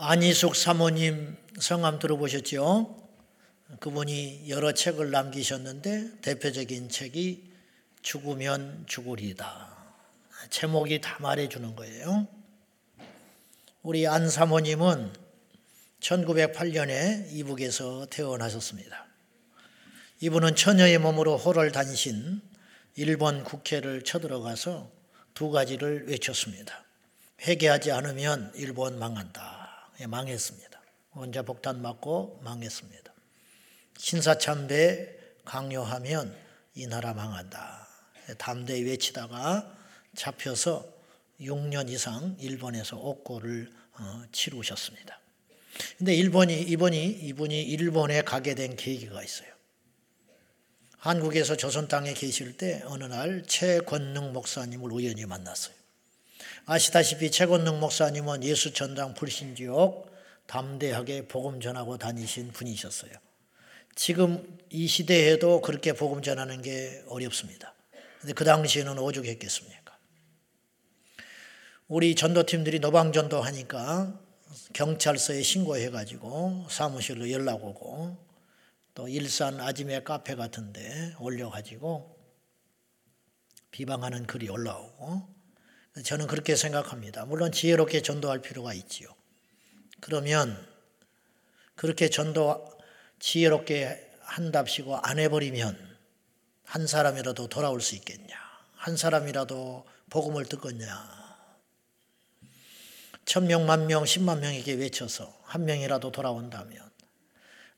안희숙 사모님 성함 들어보셨죠? 그분이 여러 책을 남기셨는데 대표적인 책이 죽으면 죽으리다. 제목이 다 말해주는 거예요. 우리 안 사모님은 1908년에 이북에서 태어나셨습니다. 이분은 처녀의 몸으로 호를 다니신 일본 국회를 쳐들어가서 두 가지를 외쳤습니다. 회개하지 않으면 일본 망한다. 예, 망했습니다. 혼자 폭탄 맞고 망했습니다. 신사참배 강요하면 이 나라 망한다. 예, 담대히 외치다가 잡혀서 6년 이상 일본에서 옥고를 어, 치르셨습니다. 근데 일본이 이번이 이분이 일본에 가게 된 계기가 있어요. 한국에서 조선 땅에 계실 때 어느 날 최권능 목사님을 우연히 만났어요. 아시다시피 최권능 목사님은 예수 전당 불신지옥 담대하게 복음 전하고 다니신 분이셨어요. 지금 이 시대에도 그렇게 복음 전하는 게 어렵습니다. 근데 그 당시에는 오죽했겠습니까? 우리 전도팀들이 노방전도 하니까 경찰서에 신고해가지고 사무실로 연락 오고 또 일산 아지매 카페 같은데 올려가지고 비방하는 글이 올라오고 저는 그렇게 생각합니다. 물론 지혜롭게 전도할 필요가 있지요. 그러면 그렇게 전도 지혜롭게 한답시고 안 해버리면 한 사람이라도 돌아올 수 있겠냐? 한 사람이라도 복음을 듣겠냐? 천 명, 만 명, 십만 명에게 외쳐서 한 명이라도 돌아온다면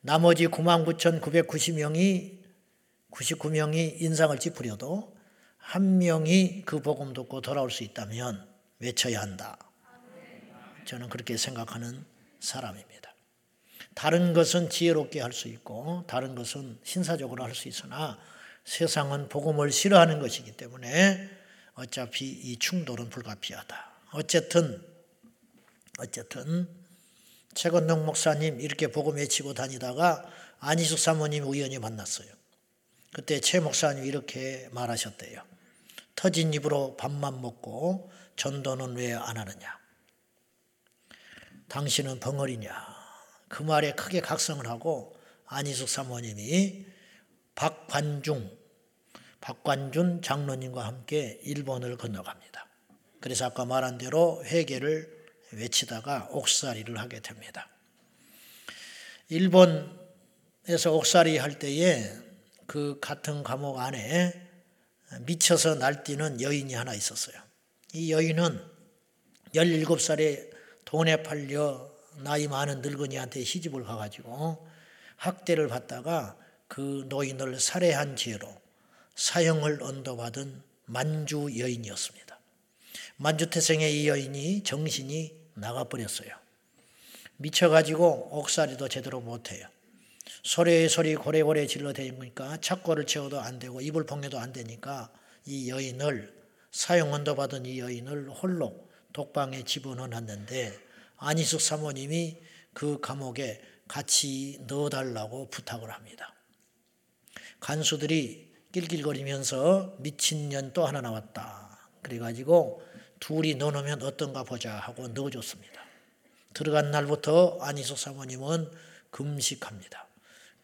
나머지 99,990명이 99명이 인상을 찌푸려도 한 명이 그 복음 듣고 돌아올 수 있다면 외쳐야 한다. 저는 그렇게 생각하는 사람입니다. 다른 것은 지혜롭게 할 수 있고 다른 것은 신사적으로 할 수 있으나 세상은 복음을 싫어하는 것이기 때문에 어차피 이 충돌은 불가피하다. 어쨌든 어쨌든 최건동 목사님 이렇게 복음 외치고 다니다가 안희숙 사모님 우연히 만났어요. 그때 최 목사님 이렇게 말하셨대요. 터진 입으로 밥만 먹고 전도는 왜 안 하느냐? 당신은 벙어리냐? 그 말에 크게 각성을 하고 안희숙 사모님이 박관중, 박관준 장로님과 함께 일본을 건너갑니다. 그래서 아까 말한 대로 회개를 외치다가 옥살이를 하게 됩니다. 일본에서 옥살이 할 때에 그 같은 감옥 안에 미쳐서 날뛰는 여인이 하나 있었어요. 이 여인은 17살에 돈에 팔려 나이 많은 늙은이한테 시집을 가가지고 학대를 받다가 그 노인을 살해한 죄로 사형을 언도받은 만주 여인이었습니다. 만주태생의 이 여인이 정신이 나가버렸어요. 미쳐가지고 옥살이도 제대로 못해요. 소리에 소리 고래고래 질러 대니까 착고를 채워도 안 되고 이불 봉해도 안 되니까 이 여인을 사형 언도 받은 이 여인을 홀로 독방에 집어넣었는데 안희숙 사모님이 그 감옥에 같이 넣어달라고 부탁을 합니다. 간수들이 낄낄거리면서 미친년 또 하나 나왔다. 그래가지고 둘이 넣어놓으면 어떤가 보자 하고 넣어줬습니다. 들어간 날부터 안희숙 사모님은 금식합니다.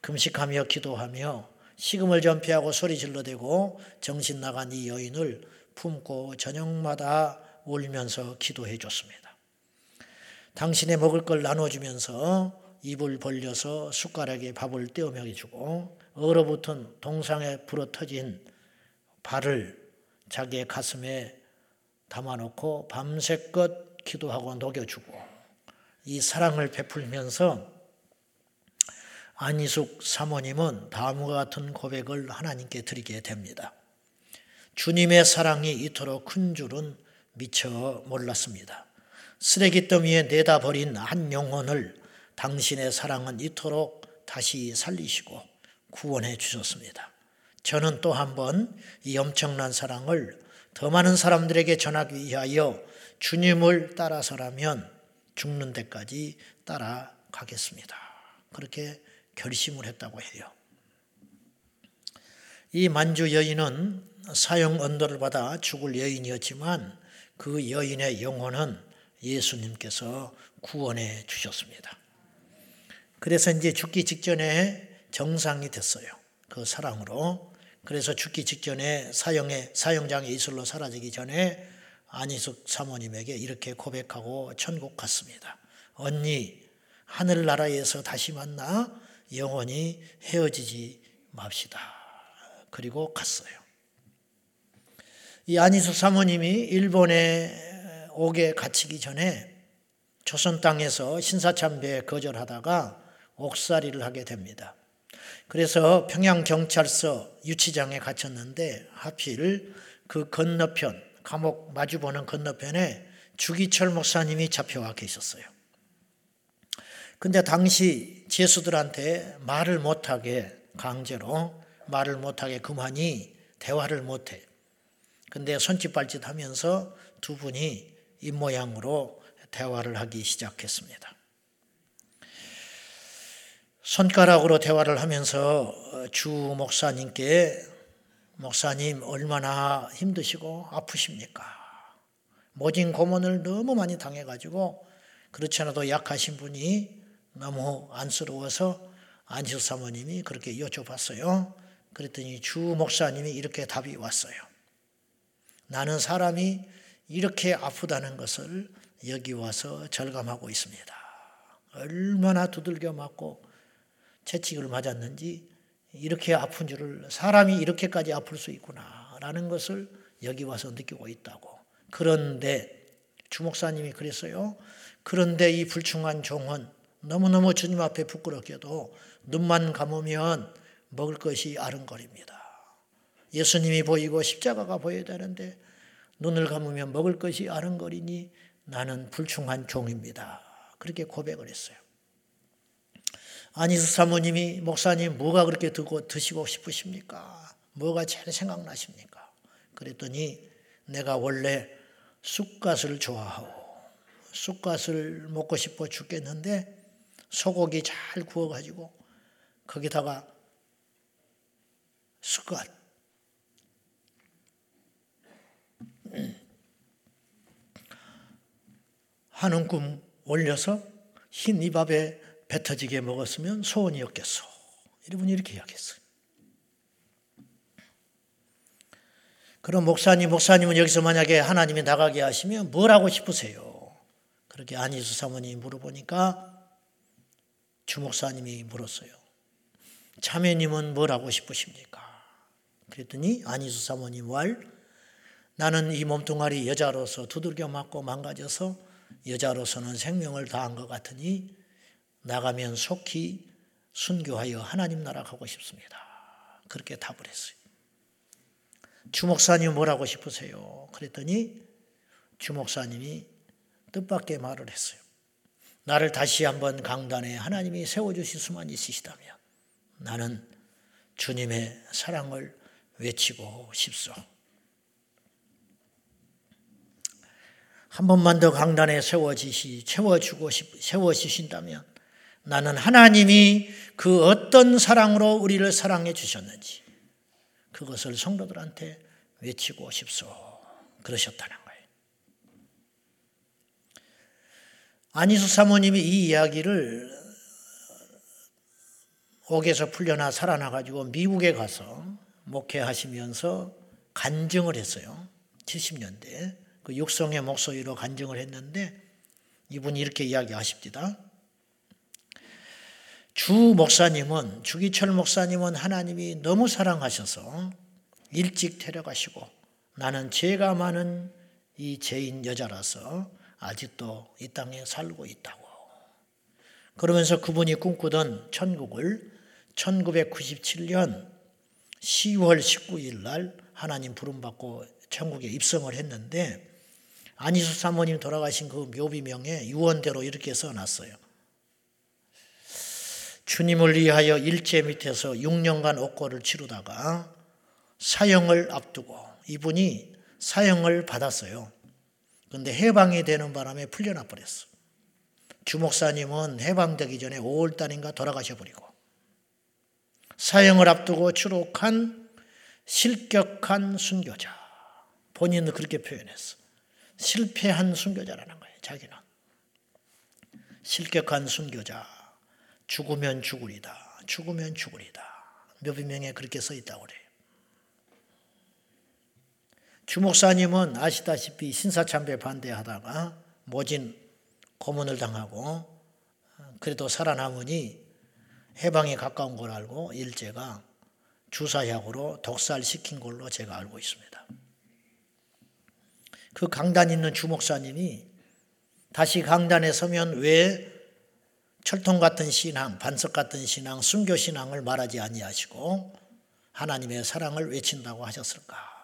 금식하며 기도하며 식음을 전폐하고 소리 질러대고 정신 나간 이 여인을 품고 저녁마다 울면서 기도해 줬습니다. 당신의 먹을 걸 나눠주면서 입을 벌려서 숟가락에 밥을 떼어 먹여주고 얼어붙은 동상에 불어 터진 발을 자기의 가슴에 담아놓고 밤새껏 기도하고 녹여주고 이 사랑을 베풀면서 안희숙 사모님은 다음과 같은 고백을 하나님께 드리게 됩니다. 주님의 사랑이 이토록 큰 줄은 미처 몰랐습니다. 쓰레기 더미에 내다 버린 한 영혼을 당신의 사랑은 이토록 다시 살리시고 구원해 주셨습니다. 저는 또 한 번 이 엄청난 사랑을 더 많은 사람들에게 전하기 위하여 주님을 따라서라면 죽는 데까지 따라가겠습니다. 그렇게 결심을 했다고 해요. 이 만주 여인은 사형 언도를 받아 죽을 여인이었지만 그 여인의 영혼은 예수님께서 구원해 주셨습니다. 그래서 이제 죽기 직전에 정상이 됐어요. 그 사랑으로. 그래서 죽기 직전에 사형에 사형장에 이슬로 사라지기 전에 안희숙 사모님에게 이렇게 고백하고 천국 갔습니다. 언니 하늘나라에서 다시 만나 영원히 헤어지지 맙시다. 그리고 갔어요. 이 안희숙 사모님이 일본에 오게 갇히기 전에 조선 땅에서 신사참배 거절하다가 옥살이를 하게 됩니다. 그래서 평양경찰서 유치장에 갇혔는데 하필 그 건너편, 감옥 마주보는 건너편에 주기철 목사님이 잡혀와 계셨어요. 근데 당시 제수들한테 말을 못하게 강제로 말을 못하게 그만이 대화를 못해. 근데 손짓발짓 하면서 두 분이 입모양으로 대화를 하기 시작했습니다. 손가락으로 대화를 하면서 주 목사님께 목사님 얼마나 힘드시고 아프십니까? 모진 고문을 너무 많이 당해가지고 그렇지 않아도 약하신 분이 너무 안쓰러워서 안식 사모님이 그렇게 여쭤봤어요. 그랬더니 주 목사님이 이렇게 답이 왔어요. 나는 사람이 이렇게 아프다는 것을 여기 와서 절감하고 있습니다. 얼마나 두들겨 맞고 채찍을 맞았는지 이렇게 아픈 줄을 사람이 이렇게까지 아플 수 있구나라는 것을 여기 와서 느끼고 있다고. 그런데 주목사님이 그랬어요. 그런데 이 불충한 종은 너무너무 주님 앞에 부끄럽게도 눈만 감으면 먹을 것이 아른거립니다. 예수님이 보이고 십자가가 보여야 되는데 눈을 감으면 먹을 것이 아른거리니 나는 불충한 종입니다. 그렇게 고백을 했어요. 안희수 사모님이 목사님 뭐가 그렇게 듣고 드시고 싶으십니까? 뭐가 제일 생각나십니까? 그랬더니 내가 원래 쑥갓을 좋아하고 쑥갓을 먹고 싶어 죽겠는데 소고기 잘 구워가지고 거기다가 쑥갓 하는 꿈 올려서 흰 이밥에 배 터지게 먹었으면 소원이었겠소. 이분이 이렇게 이야기했어요. 그럼 목사님, 목사님은 여기서 만약에 하나님이 나가게 하시면 뭘 하고 싶으세요? 그렇게 안희수 사모님이 물어보니까 주 목사님이 물었어요. 자매님은 뭘 하고 싶으십니까? 그랬더니 안희수 사모님 말, 나는 이 몸뚱아리 여자로서 두들겨 맞고 망가져서 여자로서는 생명을 다한 것 같으니 나가면 속히 순교하여 하나님 나라 가고 싶습니다. 그렇게 답을 했어요. 주목사님 뭐라고 싶으세요? 그랬더니 주목사님이 뜻밖의 말을 했어요. 나를 다시 한번 강단에 하나님이 세워주실 수만 있으시다면 나는 주님의 사랑을 외치고 싶소. 한 번만 더 강단에 세워지시, 채워주고 싶, 세워주신다면 나는 하나님이 그 어떤 사랑으로 우리를 사랑해 주셨는지 그것을 성도들한테 외치고 싶소. 그러셨다는 거예요. 안희수 사모님이 이 이야기를 옥에서 풀려나 살아나가지고 미국에 가서 목회하시면서 간증을 했어요. 70년대. 그 육성의 목소리로 간증을 했는데 이분이 이렇게 이야기하십니다. 주 목사님은 주기철 목사님은 하나님이 너무 사랑하셔서 일찍 데려가시고 나는 죄가 많은 이 죄인 여자라서 아직도 이 땅에 살고 있다고. 그러면서 그분이 꿈꾸던 천국을 1997년 10월 19일 날 하나님 부름받고 천국에 입성을 했는데 안희수 사모님 돌아가신 그 묘비명에 유언대로 이렇게 써놨어요. 주님을 위하여 일제 밑에서 6년간 옥고를 치르다가 사형을 앞두고 이분이 사형을 받았어요. 그런데 해방이 되는 바람에 풀려나 버렸어. 주목사님은 해방되기 전에 5월 달인가 돌아가셔 버리고 사형을 앞두고 추록한 실격한 순교자. 본인은 그렇게 표현했어. 실패한 순교자라는 거예요. 자기는. 실격한 순교자. 죽으면 죽으리다. 죽으면 죽으리다. 몇백 명에 그렇게 써 있다고 그래요. 주목사님은 아시다시피 신사참배 반대하다가 모진 고문을 당하고 그래도 살아남으니 해방에 가까운 걸 알고 일제가 주사약으로 독살시킨 걸로 제가 알고 있습니다. 그 강단 있는 주목사님이 다시 강단에 서면 왜 철통 같은 신앙, 반석 같은 신앙, 순교 신앙을 말하지 아니하시고 하나님의 사랑을 외친다고 하셨을까?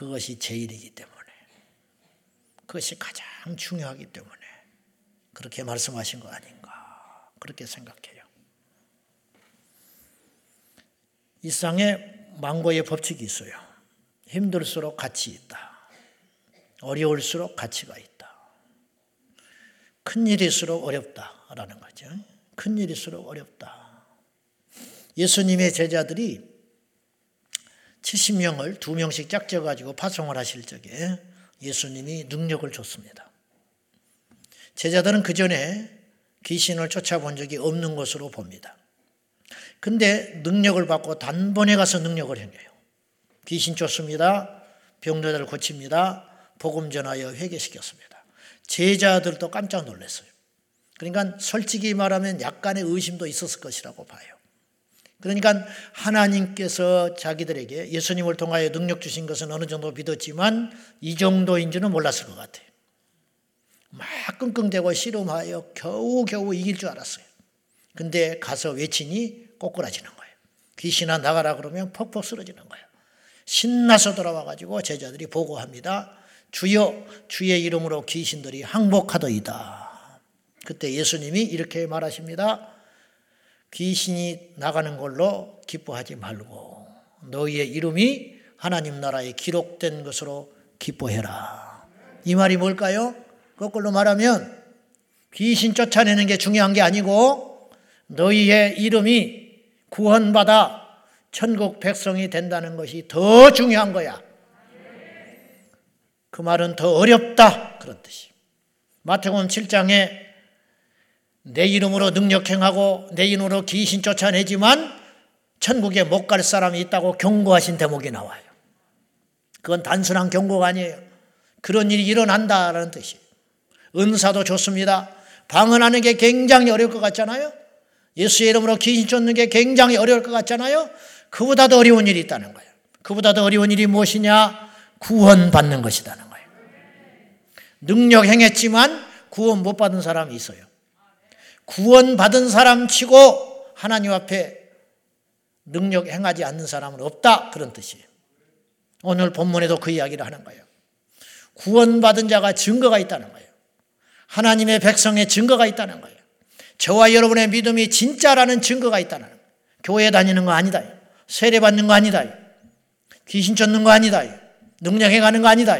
그것이 제일이기 때문에 그것이 가장 중요하기 때문에 그렇게 말씀하신 거 아닌가 그렇게 생각해요. 일상에 망고의 법칙이 있어요. 힘들수록 가치 있다. 어려울수록 가치가 있다. 큰 일일수록 어렵다라는 거죠. 큰 일일수록 어렵다. 예수님의 제자들이 70명을 두 명씩 짝져 가지고 파송을 하실 적에 예수님이 능력을 줬습니다. 제자들은 그 전에 귀신을 쫓아본 적이 없는 것으로 봅니다. 근데 능력을 받고 단번에 가서 능력을 행해요. 귀신 쫓습니다. 병자들 고칩니다. 복음 전하여 회개시켰습니다. 제자들도 깜짝 놀랐어요. 그러니까 솔직히 말하면 약간의 의심도 있었을 것이라고 봐요. 그러니까 하나님께서 자기들에게 예수님을 통하여 능력 주신 것은 어느 정도 믿었지만 이 정도인지는 몰랐을 것 같아요. 막 끙끙대고 씨름하여 겨우겨우 이길 줄 알았어요. 근데 가서 외치니 꼬꾸라지는 거예요. 귀신아 나가라 그러면 퍽퍽 쓰러지는 거예요. 신나서 돌아와가지고 제자들이 보고합니다. 주여 주의 이름으로 귀신들이 항복하더이다. 그때 예수님이 이렇게 말하십니다. 귀신이 나가는 걸로 기뻐하지 말고 너희의 이름이 하나님 나라에 기록된 것으로 기뻐해라. 이 말이 뭘까요? 거꾸로 말하면 귀신 쫓아내는 게 중요한 게 아니고 너희의 이름이 구원받아 천국 백성이 된다는 것이 더 중요한 거야. 그 말은 더 어렵다. 그런 뜻이. 마태복음 7장에 내 이름으로 능력 행하고 내 이름으로 귀신 쫓아내지만 천국에 못 갈 사람이 있다고 경고하신 대목이 나와요. 그건 단순한 경고가 아니에요. 그런 일이 일어난다라는 뜻이에요. 은사도 좋습니다. 방언하는 게 굉장히 어려울 것 같잖아요. 예수의 이름으로 귀신 쫓는 게 굉장히 어려울 것 같잖아요. 그보다 더 어려운 일이 있다는 거예요. 그보다 더 어려운 일이 무엇이냐? 구원받는 것이라는 거예요. 능력 행했지만 구원 못 받은 사람이 있어요. 구원받은 사람 치고 하나님 앞에 능력 행하지 않는 사람은 없다. 그런 뜻이에요. 오늘 본문에도 그 이야기를 하는 거예요. 구원받은 자가 증거가 있다는 거예요. 하나님의 백성의 증거가 있다는 거예요. 저와 여러분의 믿음이 진짜라는 증거가 있다는 거예요. 교회 다니는 거 아니다. 세례 받는 거 아니다. 귀신 쫓는 거 아니다. 능력해 가는 거 아니다.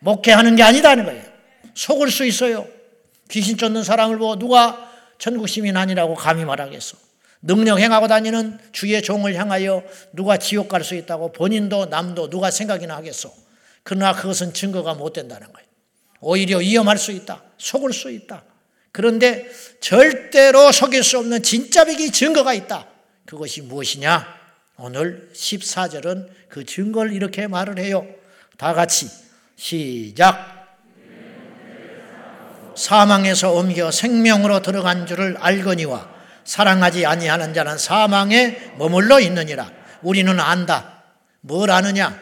목회하는 게 아니다는 거예요. 속을 수 있어요. 귀신 쫓는 사람을 보고 누가 천국 시민 아니라고 감히 말하겠어. 능력 행하고 다니는 주의 종을 향하여 누가 지옥 갈 수 있다고 본인도 남도 누가 생각이나 하겠어. 그러나 그것은 증거가 못 된다는 거예요. 오히려 위험할 수 있다. 속을 수 있다. 그런데 절대로 속일 수 없는 진짜 백이 증거가 있다. 그것이 무엇이냐? 오늘 14절은 그 증거를 이렇게 말을 해요. 다 같이 시작. 사망에서 옮겨 생명으로 들어간 줄을 알거니와 사랑하지 아니하는 자는 사망에 머물러 있느니라. 우리는 안다. 뭘 아느냐?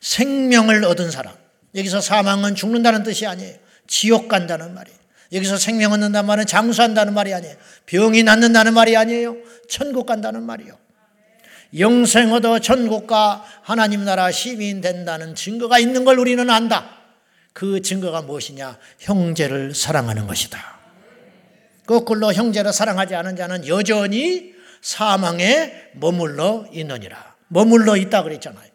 생명을 얻은 사람. 여기서 사망은 죽는다는 뜻이 아니에요. 지옥 간다는 말이에요. 여기서 생명 얻는다는 말은 장수한다는 말이 아니에요. 병이 낫는다는 말이 아니에요. 천국 간다는 말이요. 영생 얻어 천국과 하나님 나라 시민 된다는 증거가 있는 걸 우리는 안다. 그 증거가 무엇이냐? 형제를 사랑하는 것이다. 거꾸로 형제를 사랑하지 않은 자는 여전히 사망에 머물러 있느니라. 머물러 있다 그랬잖아요.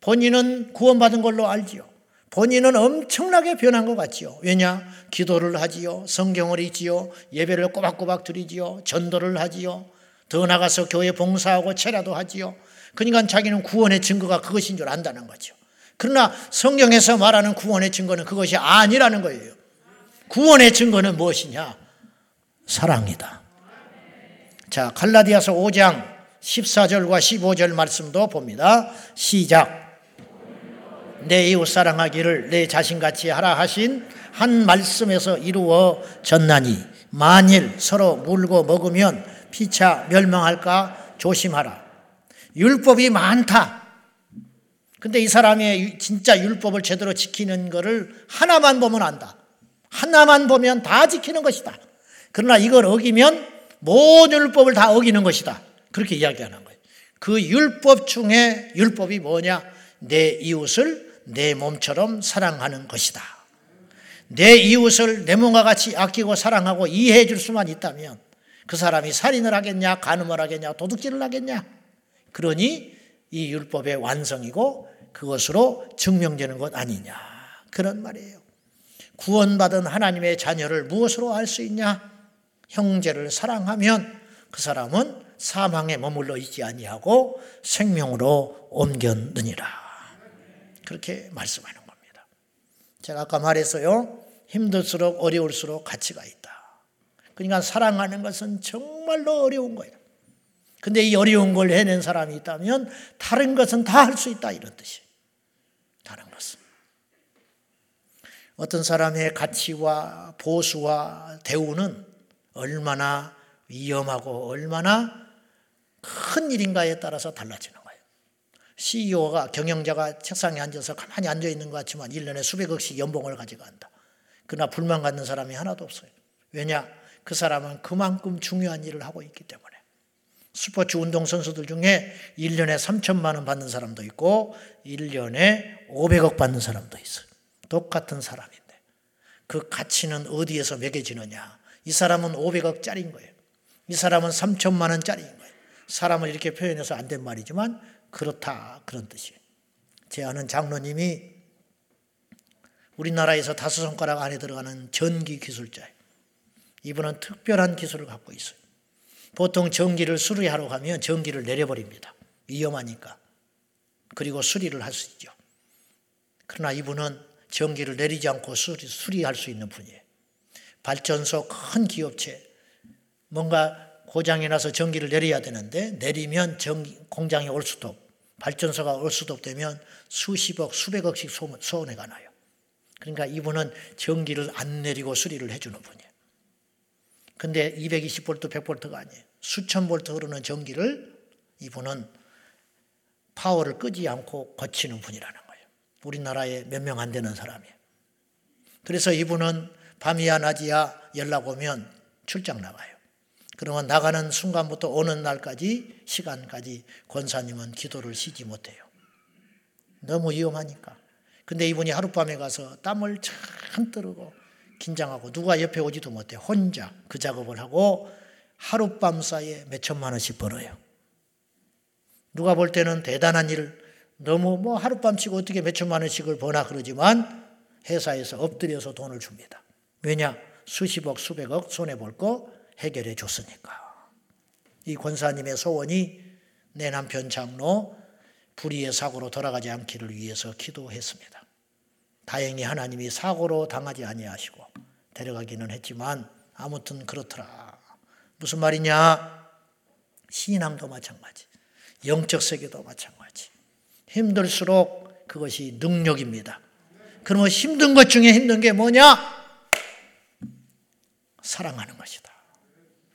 본인은 구원받은 걸로 알지요. 본인은 엄청나게 변한 것 같지요. 왜냐? 기도를 하지요. 성경을 읽지요. 예배를 꼬박꼬박 드리지요. 전도를 하지요. 더 나가서 교회 봉사하고 체라도 하지요. 그러니까 자기는 구원의 증거가 그것인 줄 안다는 거죠. 그러나 성경에서 말하는 구원의 증거는 그것이 아니라는 거예요. 구원의 증거는 무엇이냐? 사랑이다. 자, 갈라디아서 5장 14절과 15절 말씀도 봅니다. 시작. 내 이웃 사랑하기를 내 자신같이 하라 하신 한 말씀에서 이루어졌나니 만일 서로 물고 먹으면 피차 멸망할까 조심하라. 율법이 많다. 근데 이 사람이 진짜 율법을 제대로 지키는 것을 하나만 보면 안다. 하나만 보면 다 지키는 것이다. 그러나 이걸 어기면 모든 율법을 다 어기는 것이다. 그렇게 이야기하는 거예요. 그 율법 중에 율법이 뭐냐? 내 이웃을 내 몸처럼 사랑하는 것이다. 내 이웃을 내 몸과 같이 아끼고 사랑하고 이해해 줄 수만 있다면 그 사람이 살인을 하겠냐, 간음을 하겠냐, 도둑질을 하겠냐. 그러니 이 율법의 완성이고 그것으로 증명되는 것 아니냐. 그런 말이에요. 구원받은 하나님의 자녀를 무엇으로 알 수 있냐? 형제를 사랑하면 그 사람은 사망에 머물러 있지 아니하고 생명으로 옮겼느니라. 그렇게 말씀하는 겁니다. 제가 아까 말했어요. 힘들수록 어려울수록 가치가 있다. 그러니까 사랑하는 것은 정말로 어려운 거예요. 근데 이 어려운 걸 해낸 사람이 있다면 다른 것은 다 할 수 있다 이런 뜻이. 다른 것은. 어떤 사람의 가치와 보수와 대우는 얼마나 위험하고 얼마나 큰 일인가에 따라서 달라지는 거예요. CEO가 경영자가 책상에 앉아서 가만히 앉아 있는 것 같지만 1년에 수백억씩 연봉을 가져간다. 그러나 불만 갖는 사람이 하나도 없어요. 왜냐? 그 사람은 그만큼 중요한 일을 하고 있기 때문에. 스포츠 운동 선수들 중에 1년에 3천만 원 받는 사람도 있고 1년에 500억 받는 사람도 있어요. 똑같은 사람인데 그 가치는 어디에서 매겨지느냐. 이 사람은 500억짜리인 거예요. 이 사람은 3천만 원짜리인 거예요. 사람을 이렇게 표현해서 안 된 말이지만 그렇다 그런 뜻이에요. 제 아는 장로님이 우리나라에서 다섯 손가락 안에 들어가는 전기 기술자예요. 이분은 특별한 기술을 갖고 있어요. 보통 전기를 수리하러 가면 전기를 내려버립니다. 위험하니까. 그리고 수리를 할 수 있죠. 그러나 이분은 전기를 내리지 않고 수리, 수리할 수 있는 분이에요. 발전소 큰 기업체 뭔가 고장이 나서 전기를 내려야 되는데 내리면 전기, 공장이 올 수도 없, 발전소가 올 수도 없되면 수십억, 수백억씩 소원해가 나요. 그러니까 이분은 전기를 안 내리고 수리를 해주는 분이에요. 근데 220볼트, 100볼트가 아니에요. 수천 볼트 흐르는 전기를 이분은 파워를 끄지 않고 거치는 분이라는 거예요. 우리나라에 몇 명 안 되는 사람이에요. 그래서 이분은 밤이야 낮이야 연락 오면 출장 나가요. 그러면 나가는 순간부터 오는 날까지 시간까지 권사님은 기도를 쉬지 못해요. 너무 위험하니까. 근데 이분이 하룻밤에 가서 땀을 참 뜨르고 긴장하고 누가 옆에 오지도 못해 혼자 그 작업을 하고 하룻밤 사이에 몇 천만 원씩 벌어요. 누가 볼 때는 대단한 일 너무 뭐 하룻밤 치고 어떻게 몇 천만 원씩을 버나 그러지만 회사에서 엎드려서 돈을 줍니다. 왜냐? 수십억, 수백억 손해볼 거 해결해 줬으니까. 이 권사님의 소원이 내 남편 장로 불의의 사고로 돌아가지 않기를 위해서 기도했습니다. 다행히 하나님이 사고로 당하지 아니하시고 데려가기는 했지만 아무튼 그렇더라. 무슨 말이냐? 신앙도 마찬가지. 영적 세계도 마찬가지. 힘들수록 그것이 능력입니다. 그러면 힘든 것 중에 힘든 게 뭐냐? 사랑하는 것이다.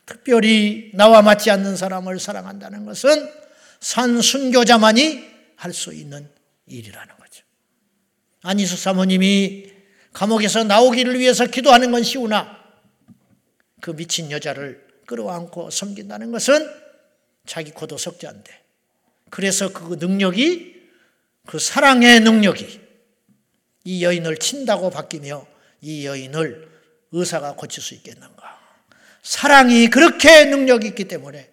특별히 나와 맞지 않는 사람을 사랑한다는 것은 산 순교자만이 할 수 있는 일이라는 거죠. 안희숙 사모님이 감옥에서 나오기를 위해서 기도하는 건 쉬우나 그 미친 여자를 끌어안고 섬긴다는 것은 자기 코도 석자인데 그래서 그 능력이 그 사랑의 능력이 이 여인을 친다고 바뀌며 이 여인을 의사가 고칠 수 있겠는가? 사랑이 그렇게 능력이 있기 때문에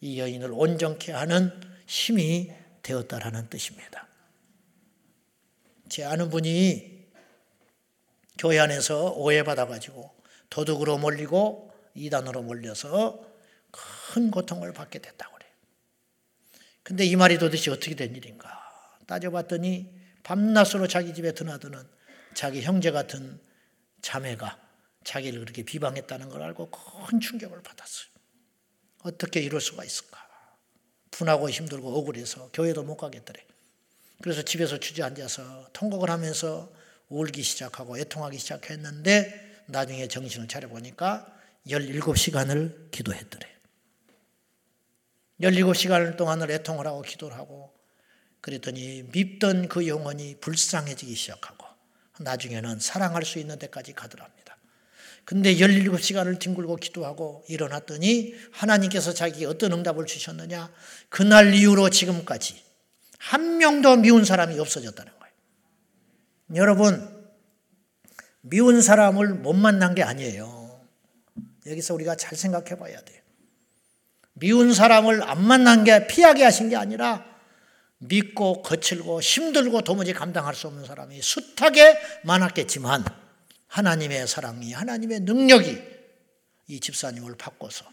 이 여인을 온전케 하는 힘이 되었다라는 뜻입니다. 제 아는 분이 교회 안에서 오해받아가지고 도둑으로 몰리고 이단으로 몰려서 큰 고통을 받게 됐다고 그래요. 근데 이 말이 도대체 어떻게 된 일인가? 따져봤더니 밤낮으로 자기 집에 드나드는 자기 형제 같은 자매가 자기를 그렇게 비방했다는 걸 알고 큰 충격을 받았어요. 어떻게 이럴 수가 있을까? 분하고 힘들고 억울해서 교회도 못 가겠더래. 그래서 집에서 주저앉아서 통곡을 하면서 울기 시작하고 애통하기 시작했는데 나중에 정신을 차려보니까 17시간을 기도했더래. 17시간 동안을 애통을 하고 기도를 하고 그랬더니 밉던 그 영혼이 불쌍해지기 시작하고 나중에는 사랑할 수 있는 데까지 가더랍니다. 근데 17시간을 뒹굴고 기도하고 일어났더니 하나님께서 자기에게 어떤 응답을 주셨느냐? 그날 이후로 지금까지 한 명도 미운 사람이 없어졌다는 거예요. 여러분, 미운 사람을 못 만난 게 아니에요. 여기서 우리가 잘 생각해 봐야 돼요. 미운 사람을 안 만난 게 피하게 하신 게 아니라 믿고 거칠고 힘들고 도무지 감당할 수 없는 사람이 숱하게 많았겠지만 하나님의 사랑이 하나님의 능력이 이 집사님을 바꿔서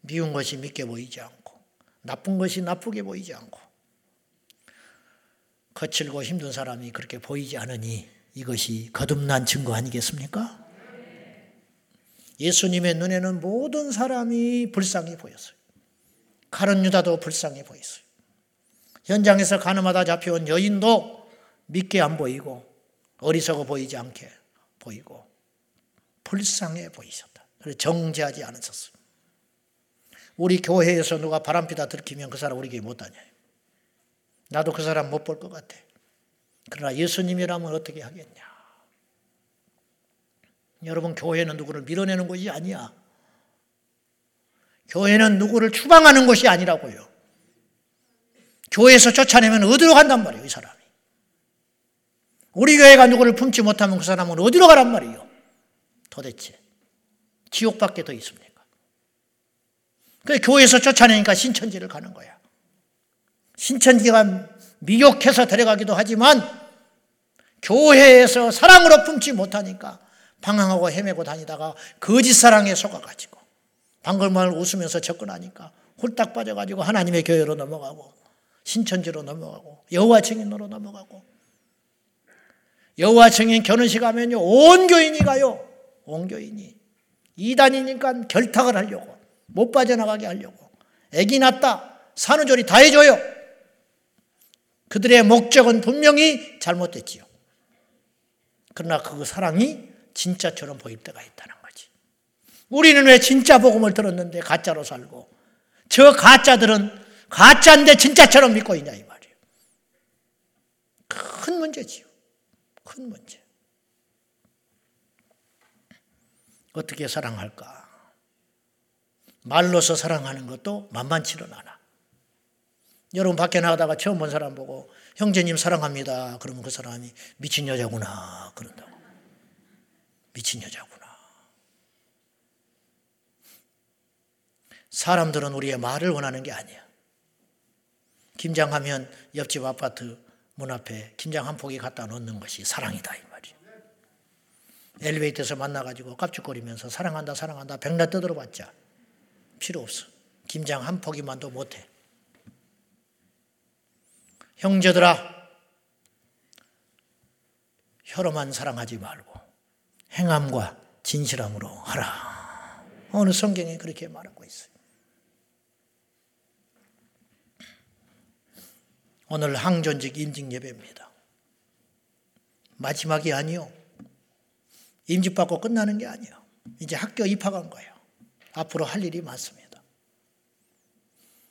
미운 것이 믿게 보이지 않고 나쁜 것이 나쁘게 보이지 않고 거칠고 힘든 사람이 그렇게 보이지 않으니 이것이 거듭난 증거 아니겠습니까? 예수님의 눈에는 모든 사람이 불쌍히 보였어요. 가론 유다도 불쌍히 보였어요. 현장에서 가늠하다 잡혀온 여인도 믿게 안 보이고 어리석어 보이지 않게 보이고 불쌍해 보이셨다. 그래서 정죄하지 않으셨어요. 우리 교회에서 누가 바람피다 들키면 그 사람 우리 교회 못 다녀요. 나도 그 사람 못 볼 것 같아. 그러나 예수님이라면 어떻게 하겠냐. 여러분, 교회는 누구를 밀어내는 것이 아니야. 교회는 누구를 추방하는 것이 아니라고요. 교회에서 쫓아내면 어디로 간단 말이에요, 이 사람이. 우리 교회가 누구를 품지 못하면 그 사람은 어디로 가란 말이에요? 도대체. 지옥밖에 더 있습니까? 그 교회에서 쫓아내니까 신천지를 가는 거야. 신천지가 미혹해서 데려가기도 하지만 교회에서 사랑으로 품지 못하니까 방황하고 헤매고 다니다가 거짓 사랑에 속아가지고 방글방글 웃으면서 접근하니까 홀딱 빠져가지고 하나님의 교회로 넘어가고 신천지로 넘어가고 여호와 증인으로 넘어가고 여호와 증인 결혼식 하면요 온 교인이 가요. 온 교인이. 이단이니까 결탁을 하려고 못 빠져나가게 하려고. 애기 낳다. 산후조리 다 해줘요. 그들의 목적은 분명히 잘못됐지요. 그러나 그 사랑이 진짜처럼 보일 때가 있다는 거지 우리는 왜 진짜 복음을 들었는데 가짜로 살고 저 가짜들은 가짜인데 진짜처럼 믿고 있냐 이 말이에요. 큰 문제지요. 큰 문제. 어떻게 사랑할까? 말로서 사랑하는 것도 만만치는 않아. 여러분 밖에 나가다가 처음 본 사람 보고 형제님 사랑합니다. 그러면 그 사람이 미친 여자구나 그런다고. 미친 여자구나. 사람들은 우리의 말을 원하는 게 아니야. 김장하면 옆집 아파트 문 앞에 김장 한 포기 갖다 놓는 것이 사랑이다 이 말이에요. 엘리베이터에서 만나가지고 깝죽거리면서 사랑한다 사랑한다 백날 떠들어봤자 필요 없어. 김장 한 포기만도 못해. 형제들아 혀로만 사랑하지 말고 행함과 진실함으로 하라. 어느 성경에 그렇게 말하고 있어요. 오늘 항존직 임직 예배입니다. 마지막이 아니요. 임직 받고 끝나는 게 아니요. 이제 학교 입학한 거예요. 앞으로 할 일이 많습니다.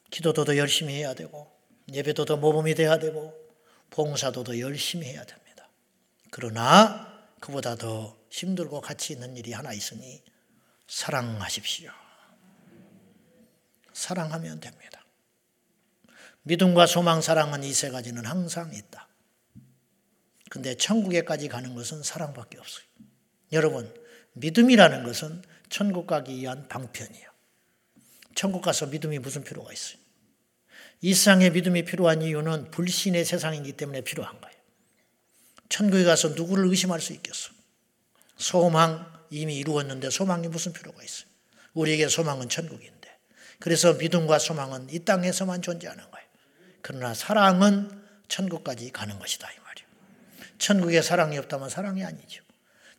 기도도 더 열심히 해야 되고 예배도 더 모범이 돼야 되고 봉사도 더 열심히 해야 됩니다. 그러나 그보다 더 힘들고 가치 있는 일이 하나 있으니 사랑하십시오. 사랑하면 됩니다. 믿음과 소망, 사랑은 이 세 가지는 항상 있다. 근데 천국에까지 가는 것은 사랑밖에 없어요. 여러분, 믿음이라는 것은 천국 가기 위한 방편이에요. 천국 가서 믿음이 무슨 필요가 있어요? 이 세상에 믿음이 필요한 이유는 불신의 세상이기 때문에 필요한 거예요. 천국에 가서 누구를 의심할 수 있겠어? 소망 이미 이루었는데 소망이 무슨 필요가 있어요? 우리에게 소망은 천국인데. 그래서 믿음과 소망은 이 땅에서만 존재하는 거예요. 그러나 사랑은 천국까지 가는 것이다 이 말이에요. 천국에 사랑이 없다면 사랑이 아니죠.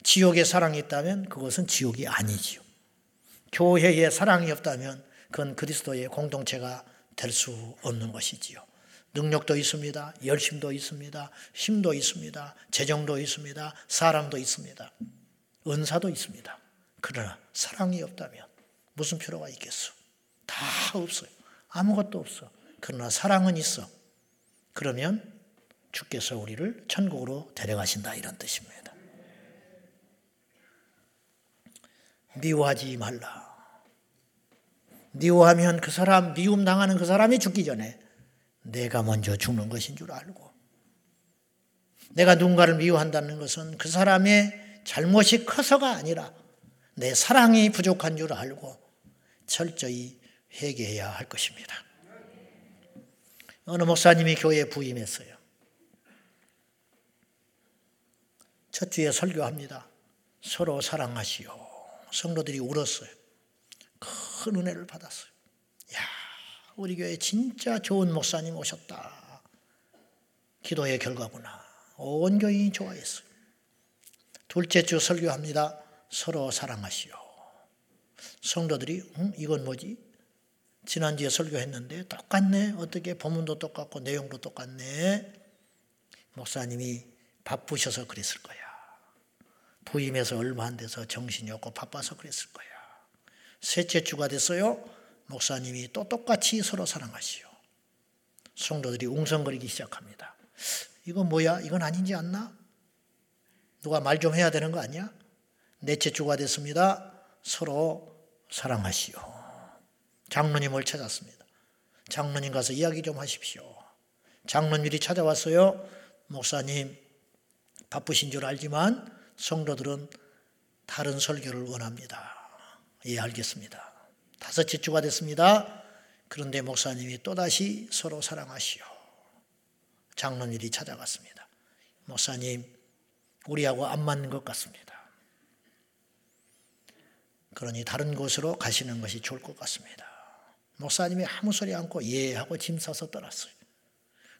지옥에 사랑이 있다면 그것은 지옥이 아니지요. 교회에 사랑이 없다면 그건 그리스도의 공동체가 될 수 없는 것이지요. 능력도 있습니다. 열심도 있습니다. 힘도 있습니다. 재정도 있습니다. 사랑도 있습니다. 은사도 있습니다. 그러나 사랑이 없다면 무슨 필요가 있겠어? 다 없어요. 아무것도 없어. 그러나 사랑은 있어. 그러면 주께서 우리를 천국으로 데려가신다 이런 뜻입니다. 미워하지 말라. 미워하면 그 사람, 미움 당하는 그 사람이 죽기 전에 내가 먼저 죽는 것인 줄 알고 내가 누군가를 미워한다는 것은 그 사람의 잘못이 커서가 아니라 내 사랑이 부족한 줄 알고 철저히 회개해야 할 것입니다. 어느 목사님이 교회에 부임했어요. 첫 주에 설교합니다. 서로 사랑하시오. 성도들이 울었어요. 큰 은혜를 받았어요. 야, 우리 교회 진짜 좋은 목사님 오셨다. 기도의 결과구나. 온 교인이 좋아했어요. 둘째 주 설교합니다. 서로 사랑하시오. 성도들이 응? 이건 뭐지? 지난주에 설교했는데 똑같네. 어떻게 본문도 똑같고 내용도 똑같네. 목사님이 바쁘셔서 그랬을 거야. 부임해서 얼마 안 돼서 정신이 없고 바빠서 그랬을 거야. 셋째 주가 됐어요. 목사님이 또 똑같이 서로 사랑하시오. 성도들이 웅성거리기 시작합니다. 이건 뭐야? 이건 아닌지 않나? 누가 말 좀 해야 되는 거 아니야? 넷째 주가 됐습니다. 서로 사랑하시오. 장로님을 찾았습니다. 장로님 가서 이야기 좀 하십시오. 장로님이 찾아왔어요. 목사님, 바쁘신 줄 알지만 성도들은 다른 설교를 원합니다. 예, 알겠습니다. 다섯째 주가 됐습니다. 그런데 목사님이 또다시 서로 사랑하시오. 장로님이 찾아갔습니다. 목사님, 우리하고 안 맞는 것 같습니다. 그러니 다른 곳으로 가시는 것이 좋을 것 같습니다. 목사님이 아무 소리 않고 예 하고 짐 싸서 떠났어요.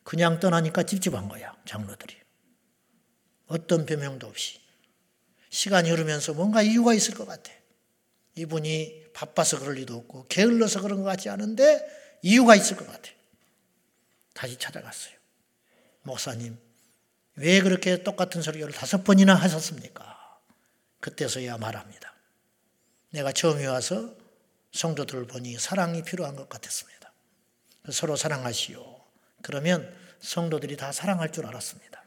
그냥 떠나니까 찝찝한 거야, 장로들이. 어떤 변명도 없이. 시간이 흐르면서 뭔가 이유가 있을 것 같아. 이분이 바빠서 그럴 리도 없고 게을러서 그런 것 같지 않은데 이유가 있을 것 같아. 다시 찾아갔어요. 목사님, 왜 그렇게 똑같은 설교를 다섯 번이나 하셨습니까? 그때서야 말합니다. 내가 처음에 와서 성도들을 보니 사랑이 필요한 것 같았습니다. 서로 사랑하시오. 그러면 성도들이 다 사랑할 줄 알았습니다.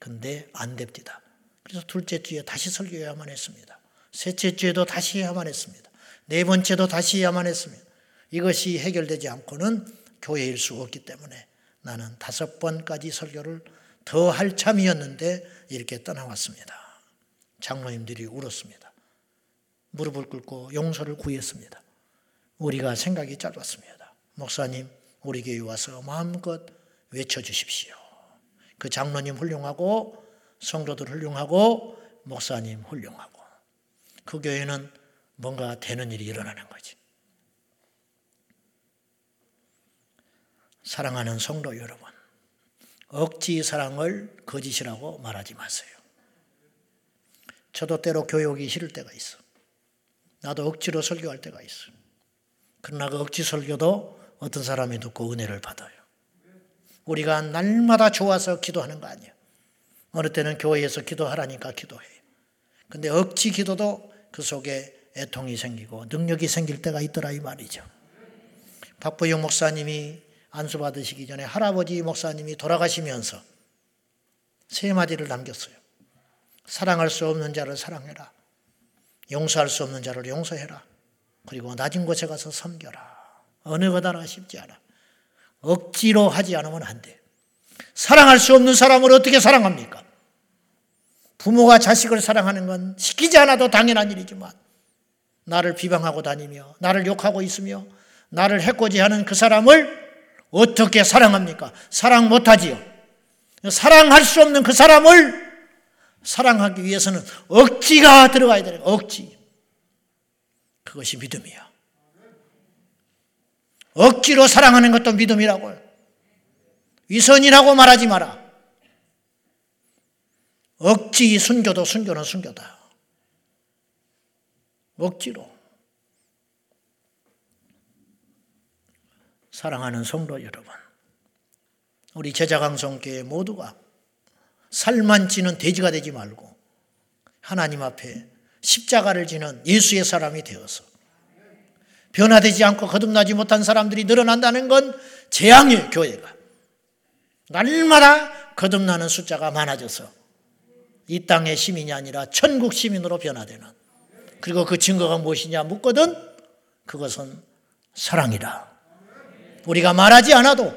근데 안 됩니다. 그래서 둘째 주에 다시 설교해야만 했습니다. 셋째 주에도 다시 해야만 했습니다. 네 번째도 다시 해야만 했습니다. 이것이 해결되지 않고는 교회일 수 없기 때문에 나는 다섯 번까지 설교를 더 할 참이었는데 이렇게 떠나왔습니다. 장로님들이 울었습니다. 무릎을 꿇고 용서를 구했습니다. 우리가 생각이 짧았습니다. 목사님, 우리 교회 와서 마음껏 외쳐주십시오. 그 장로님 훌륭하고 성도들 훌륭하고 목사님 훌륭하고 그 교회는 뭔가 되는 일이 일어나는 거지. 사랑하는 성도 여러분, 억지 사랑을 거짓이라고 말하지 마세요. 저도 때로 오기 싫을 때가 있어. 나도 억지로 설교할 때가 있어. 그러나 그 억지 설교도 어떤 사람이 듣고 은혜를 받아요. 우리가 날마다 좋아서 기도하는 거 아니에요. 어느 때는 교회에서 기도하라니까 기도해. 근데 억지 기도도 그 속에 애통이 생기고 능력이 생길 때가 있더라 이 말이죠. 박보영 목사님이 안수 받으시기 전에 할아버지 목사님이 돌아가시면서 세 마디를 남겼어요. 사랑할 수 없는 자를 사랑해라. 용서할 수 없는 자를 용서해라. 그리고 낮은 곳에 가서 섬겨라. 어느 거다나 쉽지 않아. 억지로 하지 않으면 안 돼. 사랑할 수 없는 사람을 어떻게 사랑합니까? 부모가 자식을 사랑하는 건 시키지 않아도 당연한 일이지만 나를 비방하고 다니며 나를 욕하고 있으며 나를 해코지하는 그 사람을 어떻게 사랑합니까? 사랑 못하지요. 사랑할 수 없는 그 사람을 사랑하기 위해서는 억지가 들어가야 되는 억지. 그것이 믿음이야. 억지로 사랑하는 것도 믿음이라고요. 위선이라고 말하지 마라. 억지 순교도 순교는 순교다. 억지로. 사랑하는 성도 여러분, 우리 제자강성교회 모두가 살만 찌는 돼지가 되지 말고 하나님 앞에 십자가를 지는 예수의 사람이 되어서 변화되지 않고 거듭나지 못한 사람들이 늘어난다는 건 재앙이에요, 교회가. 날마다 거듭나는 숫자가 많아져서 이 땅의 시민이 아니라 천국 시민으로 변화되는 그리고 그 증거가 무엇이냐 묻거든 그것은 사랑이다. 우리가 말하지 않아도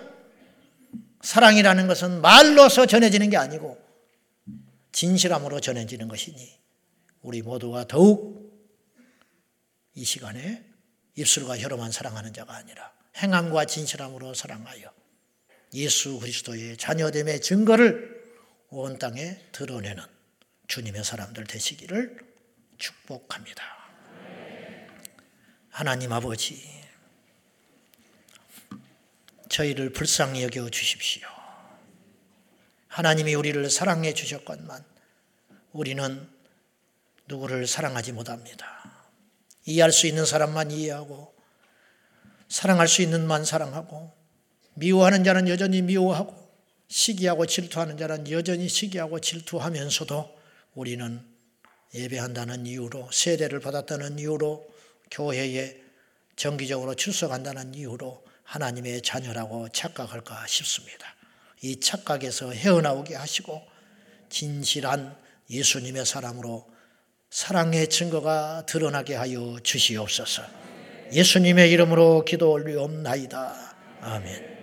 사랑이라는 것은 말로서 전해지는 게 아니고 진실함으로 전해지는 것이니 우리 모두가 더욱 이 시간에 입술과 혀로만 사랑하는 자가 아니라 행함과 진실함으로 사랑하여 예수 그리스도의 자녀됨의 증거를 온 땅에 드러내는 주님의 사람들 되시기를 축복합니다. 하나님 아버지, 저희를 불쌍히 여겨 주십시오. 하나님이 우리를 사랑해 주셨건만 우리는 누구를 사랑하지 못합니다. 이해할 수 있는 사람만 이해하고 사랑할 수 있는 만 사랑하고 미워하는 자는 여전히 미워하고 시기하고 질투하는 자는 여전히 시기하고 질투하면서도 우리는 예배한다는 이유로 세례를 받았다는 이유로 교회에 정기적으로 출석한다는 이유로 하나님의 자녀라고 착각할까 싶습니다. 이 착각에서 헤어나오게 하시고 진실한 예수님의 사람으로 사랑의 증거가 드러나게 하여 주시옵소서. 예수님의 이름으로 기도 올리옵나이다. 아멘.